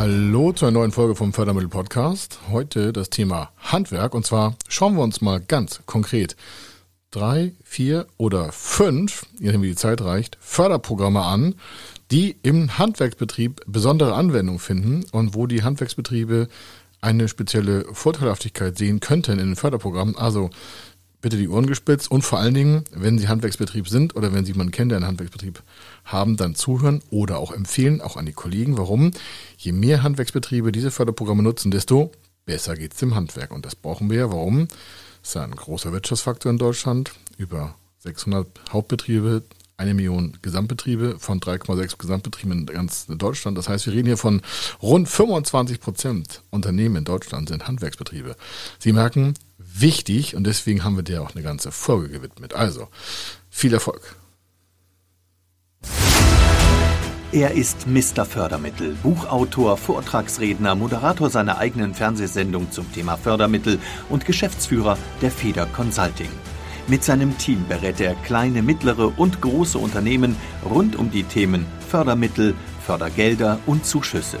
Hallo zu einer neuen Folge vom Fördermittel Podcast. Heute das Thema Handwerk und zwar schauen wir uns mal ganz konkret drei, vier oder fünf, je nachdem wie die Zeit reicht, Förderprogramme an, die im Handwerksbetrieb besondere Anwendung finden und wo die Handwerksbetriebe eine spezielle Vorteilhaftigkeit sehen könnten in den Förderprogrammen. Also bitte die Ohren gespitzt und vor allen Dingen, wenn Sie Handwerksbetrieb sind oder wenn Sie jemanden kennen, der einen Handwerksbetrieb haben, dann zuhören oder auch empfehlen, auch an die Kollegen. Warum? Je mehr Handwerksbetriebe diese Förderprogramme nutzen, desto besser geht es dem Handwerk. Und das brauchen wir ja. Warum? Das ist ja ein großer Wirtschaftsfaktor in Deutschland. Über 600 Hauptbetriebe, eine Million Gesamtbetriebe von 3,6 Gesamtbetrieben in ganz Deutschland. Das heißt, wir reden hier von rund 25 Prozent Unternehmen in Deutschland sind Handwerksbetriebe. Sie merken, wichtig und deswegen haben wir dir auch eine ganze Folge gewidmet. Also, viel Erfolg. Er ist Mr. Fördermittel, Buchautor, Vortragsredner, Moderator seiner eigenen Fernsehsendung zum Thema Fördermittel und Geschäftsführer der Feder Consulting. Mit seinem Team berät er kleine, mittlere und große Unternehmen rund um die Themen Fördermittel, Fördergelder und Zuschüsse.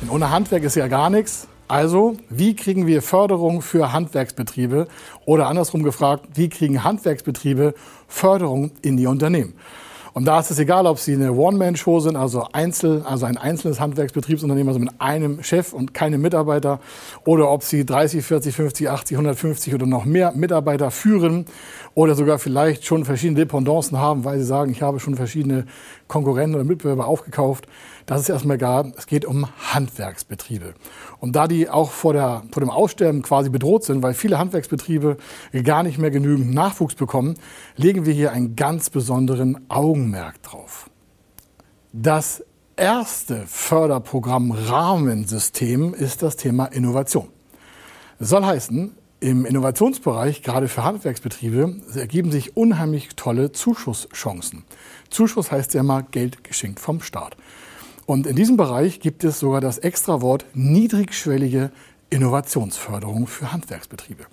Denn ohne Handwerk ist ja gar nichts. Also, wie kriegen wir Förderung für Handwerksbetriebe? Oder andersrum gefragt, wie kriegen Handwerksbetriebe Förderung in die Unternehmen? Und da ist es egal, ob Sie eine One-Man-Show sind, also Einzel, also ein einzelnes Handwerksbetriebsunternehmen, also mit einem Chef und keinem Mitarbeiter, oder ob Sie 30, 40, 50, 80, 150 oder noch mehr Mitarbeiter führen oder sogar vielleicht schon verschiedene Dependancen haben, weil Sie sagen, ich habe schon verschiedene Konkurrenten oder Mitbewerber aufgekauft. Das ist erstmal egal. Es geht um Handwerksbetriebe. Und da die auch vor, der, vor dem Aussterben quasi bedroht sind, weil viele Handwerksbetriebe gar nicht mehr genügend Nachwuchs bekommen, legen wir hier einen ganz besonderen Augenmerk drauf. Das erste Förderprogramm Rahmensystem ist das Thema Innovation. Das soll heißen, im Innovationsbereich, gerade für Handwerksbetriebe, ergeben sich unheimlich tolle Zuschusschancen. Zuschuss heißt ja immer Geld geschenkt vom Staat. Und in diesem Bereich gibt es sogar das Extrawort niedrigschwellige Innovationsförderung für Handwerksbetriebe.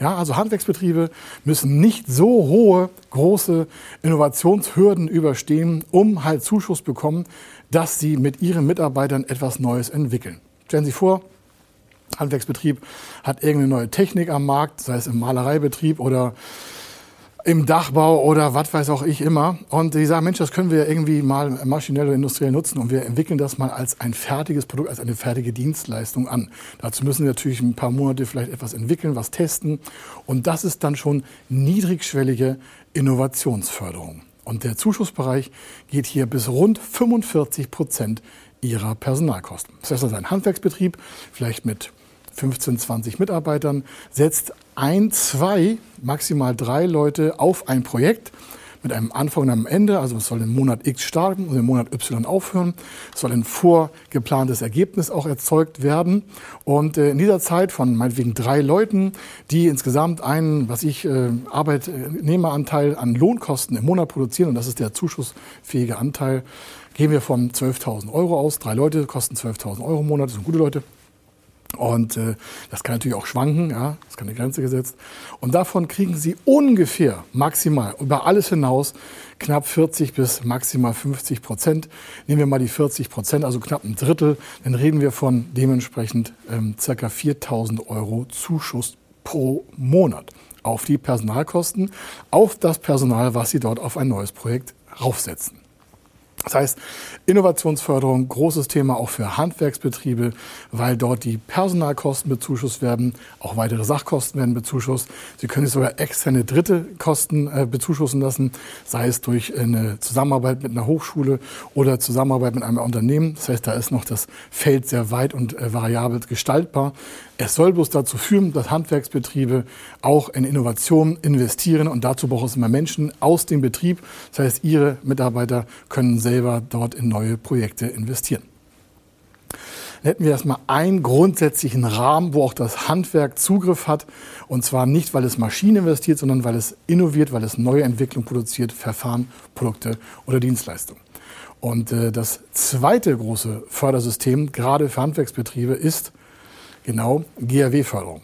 Ja, also Handwerksbetriebe müssen nicht so hohe, große Innovationshürden überstehen, um halt Zuschuss bekommen, dass sie mit ihren Mitarbeitern etwas Neues entwickeln. Stellen Sie vor, Handwerksbetrieb hat irgendeine neue Technik am Markt, sei es im Malereibetrieb oder im Dachbau oder was weiß auch ich immer. Und die sagen, Mensch, das können wir irgendwie mal maschinell oder industriell nutzen und wir entwickeln das mal als ein fertiges Produkt, als eine fertige Dienstleistung an. Dazu müssen wir natürlich ein paar Monate vielleicht etwas entwickeln, was testen. Und das ist dann schon niedrigschwellige Innovationsförderung. Und der Zuschussbereich geht hier bis rund 45 Prozent ihrer Personalkosten. Das heißt, also ein Handwerksbetrieb, vielleicht mit 15, 20 Mitarbeitern, setzt ein, zwei, maximal drei Leute auf ein Projekt mit einem Anfang und einem Ende. Also es soll im Monat X starten und im Monat Y aufhören. Es soll ein vorgeplantes Ergebnis auch erzeugt werden. Und äh, in dieser Zeit von meinetwegen drei Leuten, die insgesamt einen, was ich, äh, Arbeitnehmeranteil an Lohnkosten im Monat produzieren, und das ist der zuschussfähige Anteil, gehen wir von 12.000 Euro aus. Drei Leute kosten 12.000 Euro im Monat, das sind gute Leute. Und äh, das kann natürlich auch schwanken, ja, das kann eine Grenze gesetzt. Und davon kriegen Sie ungefähr maximal über alles hinaus knapp 40 bis maximal 50 Prozent. Nehmen wir mal die 40 Prozent, also knapp ein Drittel, dann reden wir von dementsprechend ähm, circa 4.000 Euro Zuschuss pro Monat auf die Personalkosten, auf das Personal, was Sie dort auf ein neues Projekt raufsetzen. Das heißt, Innovationsförderung, großes Thema auch für Handwerksbetriebe, weil dort die Personalkosten bezuschusst werden, auch weitere Sachkosten werden bezuschusst. Sie können sogar externe dritte Kosten äh, bezuschussen lassen, sei es durch eine Zusammenarbeit mit einer Hochschule oder Zusammenarbeit mit einem Unternehmen. Das heißt, da ist noch das Feld sehr weit und äh, variabel gestaltbar. Es soll bloß dazu führen, dass Handwerksbetriebe auch in Innovation investieren und dazu braucht es immer Menschen aus dem Betrieb. Das heißt, ihre Mitarbeiter können selber dort in neue Projekte investieren. dann hätten wir erstmal einen grundsätzlichen Rahmen, wo auch das Handwerk Zugriff hat. Und zwar nicht, weil es Maschinen investiert, sondern weil es innoviert, weil es neue Entwicklungen produziert, Verfahren, Produkte oder Dienstleistungen. Und äh, das zweite große Fördersystem, gerade für Handwerksbetriebe, ist genau GRW-Förderung.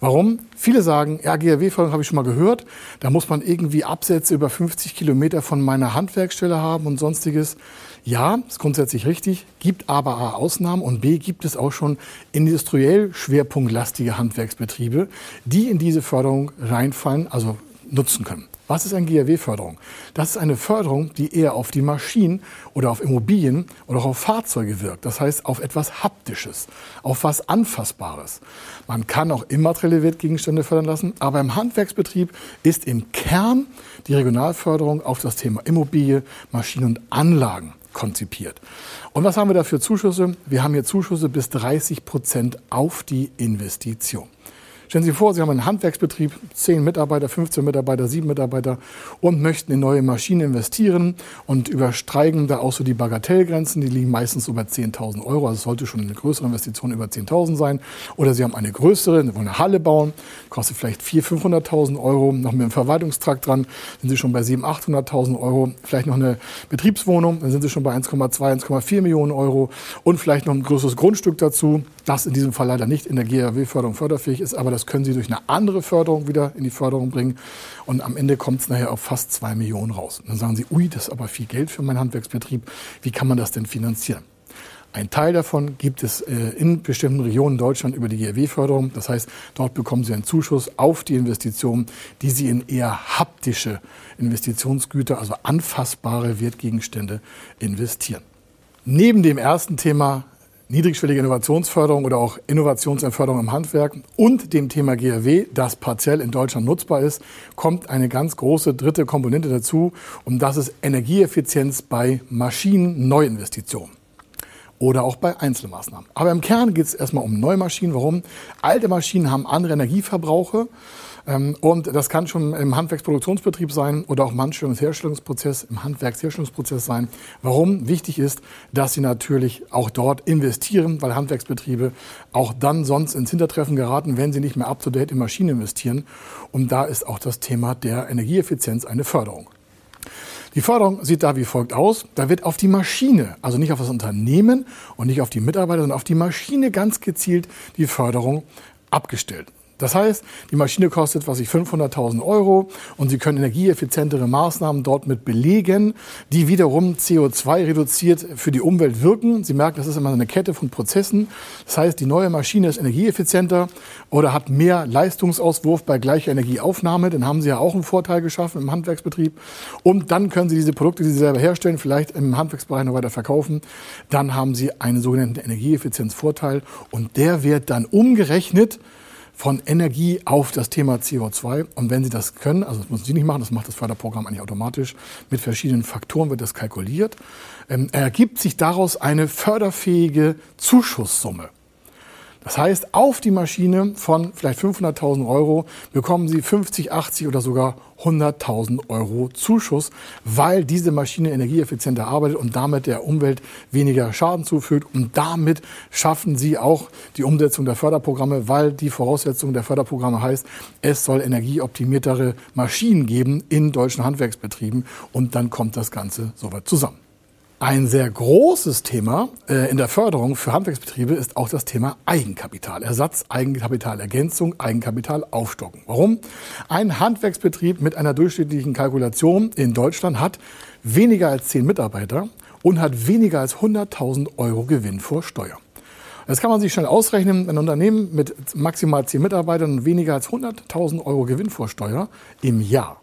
Warum? Viele sagen, ja, GRW-Förderung habe ich schon mal gehört. Da muss man irgendwie Absätze über 50 Kilometer von meiner Handwerksstelle haben und sonstiges. Ja, ist grundsätzlich richtig, gibt aber A Ausnahmen und B gibt es auch schon industriell schwerpunktlastige Handwerksbetriebe, die in diese Förderung reinfallen, also nutzen können. Was ist eine GRW-Förderung? Das ist eine Förderung, die eher auf die Maschinen oder auf Immobilien oder auch auf Fahrzeuge wirkt. Das heißt, auf etwas Haptisches, auf was Anfassbares. Man kann auch immaterielle Wertgegenstände fördern lassen, aber im Handwerksbetrieb ist im Kern die Regionalförderung auf das Thema Immobilie, Maschinen und Anlagen konzipiert. Und was haben wir da für Zuschüsse? Wir haben hier Zuschüsse bis 30 Prozent auf die Investition. Stellen Sie sich vor, Sie haben einen Handwerksbetrieb, 10 Mitarbeiter, 15 Mitarbeiter, 7 Mitarbeiter und möchten in neue Maschinen investieren und übersteigen da auch so die Bagatellgrenzen. Die liegen meistens über 10.000 Euro. Also es sollte schon eine größere Investition über 10.000 sein. Oder Sie haben eine größere, wollen eine Halle bauen, kostet vielleicht 400.000, 500.000 Euro. Noch mit dem Verwaltungstrakt dran sind Sie schon bei 700.000, 800.000 Euro. Vielleicht noch eine Betriebswohnung, dann sind Sie schon bei 1,2, 1,4 Millionen Euro. Und vielleicht noch ein größeres Grundstück dazu, das in diesem Fall leider nicht in der GRW-Förderung förderfähig ist, aber das das können Sie durch eine andere Förderung wieder in die Förderung bringen. Und am Ende kommt es nachher auf fast zwei Millionen raus. Und dann sagen Sie, ui, das ist aber viel Geld für meinen Handwerksbetrieb. Wie kann man das denn finanzieren? Ein Teil davon gibt es äh, in bestimmten Regionen Deutschland über die GRW-Förderung. Das heißt, dort bekommen Sie einen Zuschuss auf die Investitionen, die Sie in eher haptische Investitionsgüter, also anfassbare Wertgegenstände investieren. Neben dem ersten Thema niedrigschwellige Innovationsförderung oder auch Innovationsentförderung im Handwerk und dem Thema GRW, das partiell in Deutschland nutzbar ist, kommt eine ganz große dritte Komponente dazu und das ist Energieeffizienz bei Maschinen-Neuinvestitionen oder auch bei Einzelmaßnahmen. Aber im Kern geht es erstmal um neue Maschinen. Warum? Alte Maschinen haben andere Energieverbrauche und das kann schon im Handwerksproduktionsbetrieb sein oder auch im Herstellungsprozess, im Handwerksherstellungsprozess sein. Warum? Wichtig ist, dass Sie natürlich auch dort investieren, weil Handwerksbetriebe auch dann sonst ins Hintertreffen geraten, wenn sie nicht mehr up-to-date in Maschinen investieren. Und da ist auch das Thema der Energieeffizienz eine Förderung. Die Förderung sieht da wie folgt aus. Da wird auf die Maschine, also nicht auf das Unternehmen und nicht auf die Mitarbeiter, sondern auf die Maschine ganz gezielt die Förderung abgestellt. Das heißt, die Maschine kostet, was ich 500.000 Euro und Sie können energieeffizientere Maßnahmen dort mit belegen, die wiederum CO2 reduziert für die Umwelt wirken. Sie merken, das ist immer eine Kette von Prozessen. Das heißt, die neue Maschine ist energieeffizienter oder hat mehr Leistungsauswurf bei gleicher Energieaufnahme. Dann haben Sie ja auch einen Vorteil geschaffen im Handwerksbetrieb. Und dann können Sie diese Produkte, die Sie selber herstellen, vielleicht im Handwerksbereich noch weiter verkaufen. Dann haben Sie einen sogenannten Energieeffizienzvorteil und der wird dann umgerechnet von Energie auf das Thema CO2. Und wenn Sie das können, also das müssen Sie nicht machen, das macht das Förderprogramm eigentlich automatisch, mit verschiedenen Faktoren wird das kalkuliert, ähm, ergibt sich daraus eine förderfähige Zuschusssumme. Das heißt, auf die Maschine von vielleicht 500.000 Euro bekommen Sie 50, 80 oder sogar 100.000 Euro Zuschuss, weil diese Maschine energieeffizienter arbeitet und damit der Umwelt weniger Schaden zufügt. Und damit schaffen Sie auch die Umsetzung der Förderprogramme, weil die Voraussetzung der Förderprogramme heißt, es soll energieoptimiertere Maschinen geben in deutschen Handwerksbetrieben. Und dann kommt das Ganze soweit zusammen. Ein sehr großes Thema äh, in der Förderung für Handwerksbetriebe ist auch das Thema Eigenkapitalersatz, Eigenkapitalergänzung, Eigenkapitalaufstocken. Warum? Ein Handwerksbetrieb mit einer durchschnittlichen Kalkulation in Deutschland hat weniger als zehn Mitarbeiter und hat weniger als 100.000 Euro Gewinn vor Steuer. Das kann man sich schnell ausrechnen. Ein Unternehmen mit maximal zehn Mitarbeitern und weniger als 100.000 Euro Gewinn vor Steuer im Jahr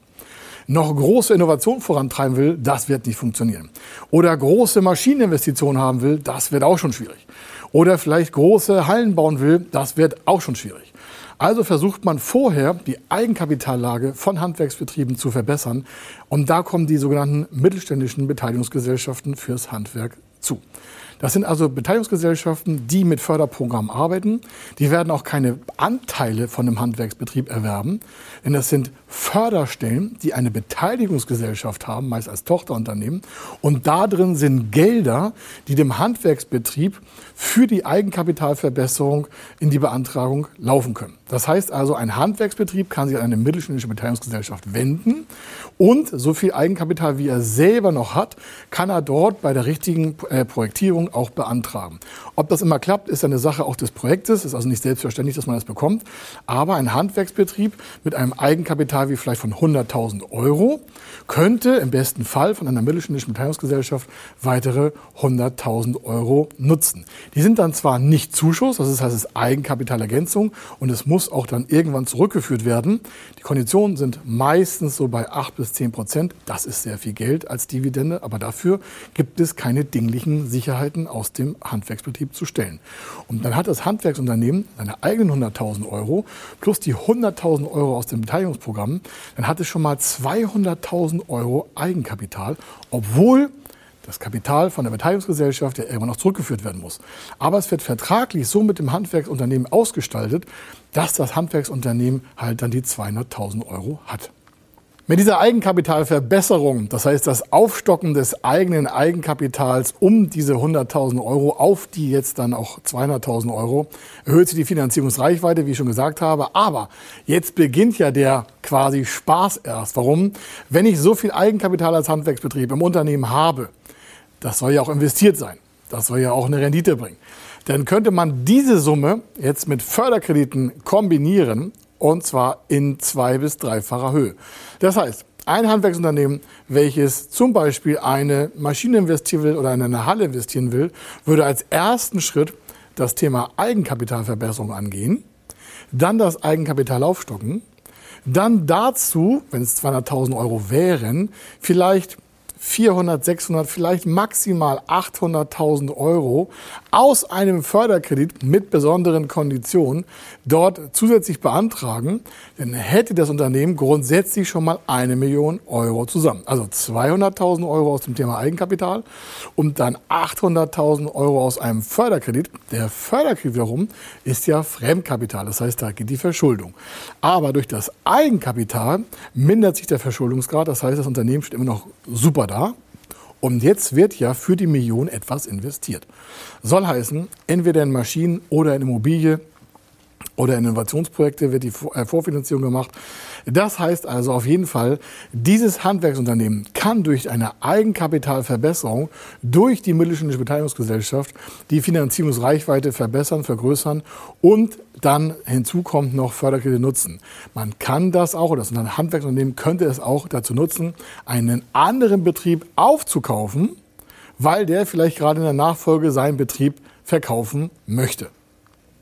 noch große Innovation vorantreiben will, das wird nicht funktionieren. Oder große Maschineninvestitionen haben will, das wird auch schon schwierig. Oder vielleicht große Hallen bauen will, das wird auch schon schwierig. Also versucht man vorher, die Eigenkapitallage von Handwerksbetrieben zu verbessern. Und da kommen die sogenannten mittelständischen Beteiligungsgesellschaften fürs Handwerk zu. Das sind also Beteiligungsgesellschaften, die mit Förderprogrammen arbeiten. Die werden auch keine Anteile von einem Handwerksbetrieb erwerben, denn das sind Förderstellen, die eine Beteiligungsgesellschaft haben, meist als Tochterunternehmen. Und da drin sind Gelder, die dem Handwerksbetrieb für die Eigenkapitalverbesserung in die Beantragung laufen können. Das heißt also, ein Handwerksbetrieb kann sich an eine mittelständische Beteiligungsgesellschaft wenden und so viel Eigenkapital, wie er selber noch hat, kann er dort bei der richtigen äh, Projektierung auch beantragen. Ob das immer klappt, ist eine Sache auch des Projektes. Ist also nicht selbstverständlich, dass man das bekommt. Aber ein Handwerksbetrieb mit einem Eigenkapital wie vielleicht von 100.000 Euro könnte im besten Fall von einer mittelständischen Beteiligungsgesellschaft weitere 100.000 Euro nutzen. Die sind dann zwar nicht Zuschuss, das heißt, es ist Eigenkapitalergänzung und es muss auch dann irgendwann zurückgeführt werden. Die Konditionen sind meistens so bei 8 bis 10 Prozent. Das ist sehr viel Geld als Dividende, aber dafür gibt es keine dinglichen Sicherheiten aus dem Handwerksbetrieb zu stellen. Und dann hat das Handwerksunternehmen seine eigenen 100.000 Euro plus die 100.000 Euro aus dem Beteiligungsprogramm. Dann hat es schon mal 200.000 Euro Eigenkapital, obwohl das Kapital von der Beteiligungsgesellschaft ja irgendwann noch zurückgeführt werden muss. Aber es wird vertraglich so mit dem Handwerksunternehmen ausgestaltet, dass das Handwerksunternehmen halt dann die 200.000 Euro hat. Mit dieser Eigenkapitalverbesserung, das heißt das Aufstocken des eigenen Eigenkapitals um diese 100.000 Euro auf die jetzt dann auch 200.000 Euro, erhöht sich die Finanzierungsreichweite, wie ich schon gesagt habe. Aber jetzt beginnt ja der quasi Spaß erst. Warum? Wenn ich so viel Eigenkapital als Handwerksbetrieb im Unternehmen habe, das soll ja auch investiert sein. Das soll ja auch eine Rendite bringen. Dann könnte man diese Summe jetzt mit Förderkrediten kombinieren und zwar in zwei- bis dreifacher Höhe. Das heißt, ein Handwerksunternehmen, welches zum Beispiel eine Maschine investieren will oder in eine Halle investieren will, würde als ersten Schritt das Thema Eigenkapitalverbesserung angehen, dann das Eigenkapital aufstocken, dann dazu, wenn es 200.000 Euro wären, vielleicht 400, 600, vielleicht maximal 800.000 Euro aus einem Förderkredit mit besonderen Konditionen dort zusätzlich beantragen, dann hätte das Unternehmen grundsätzlich schon mal eine Million Euro zusammen. Also 200.000 Euro aus dem Thema Eigenkapital und dann 800.000 Euro aus einem Förderkredit. Der Förderkredit wiederum ist ja Fremdkapital, das heißt, da geht die Verschuldung. Aber durch das Eigenkapital mindert sich der Verschuldungsgrad, das heißt, das Unternehmen steht immer noch super da. Und jetzt wird ja für die Million etwas investiert. Soll heißen, entweder in Maschinen oder in Immobilie oder in Innovationsprojekte wird die äh, Vorfinanzierung gemacht. Das heißt also auf jeden Fall, dieses Handwerksunternehmen kann durch eine Eigenkapitalverbesserung durch die mittelständische Beteiligungsgesellschaft die Finanzierungsreichweite verbessern, vergrößern und dann hinzu kommt noch Förderkredite nutzen. Man kann das auch, oder das Handwerksunternehmen könnte es auch dazu nutzen, einen anderen Betrieb aufzukaufen, weil der vielleicht gerade in der Nachfolge seinen Betrieb verkaufen möchte.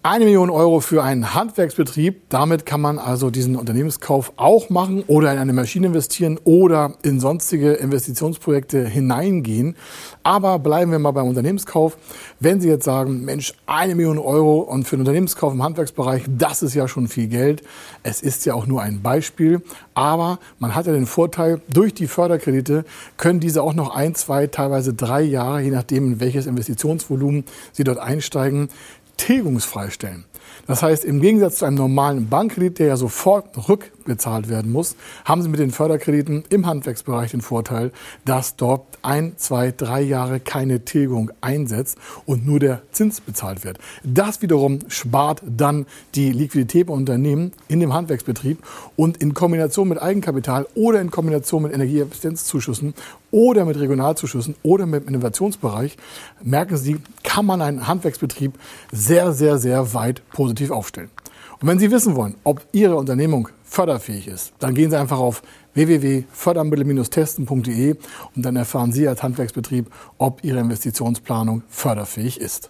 Eine Million Euro für einen Handwerksbetrieb. Damit kann man also diesen Unternehmenskauf auch machen oder in eine Maschine investieren oder in sonstige Investitionsprojekte hineingehen. Aber bleiben wir mal beim Unternehmenskauf. Wenn Sie jetzt sagen, Mensch, eine Million Euro und für einen Unternehmenskauf im Handwerksbereich, das ist ja schon viel Geld. Es ist ja auch nur ein Beispiel. Aber man hat ja den Vorteil, durch die Förderkredite können diese auch noch ein, zwei, teilweise drei Jahre, je nachdem, in welches Investitionsvolumen Sie dort einsteigen, tilgungsfrei stellen. Das heißt, im Gegensatz zu einem normalen Bankkredit, der ja sofort rückbezahlt werden muss, haben Sie mit den Förderkrediten im Handwerksbereich den Vorteil, dass dort ein, zwei, drei Jahre keine Tilgung einsetzt und nur der Zins bezahlt wird. Das wiederum spart dann die Liquidität bei Unternehmen in dem Handwerksbetrieb und in Kombination mit Eigenkapital oder in Kombination mit Energieeffizienzzuschüssen oder mit Regionalzuschüssen oder mit Innovationsbereich, merken Sie, kann man einen Handwerksbetrieb sehr, sehr, sehr weit positiv aufstellen. Und wenn Sie wissen wollen, ob Ihre Unternehmung förderfähig ist, dann gehen Sie einfach auf www.fördermittel-testen.de und dann erfahren Sie als Handwerksbetrieb, ob Ihre Investitionsplanung förderfähig ist.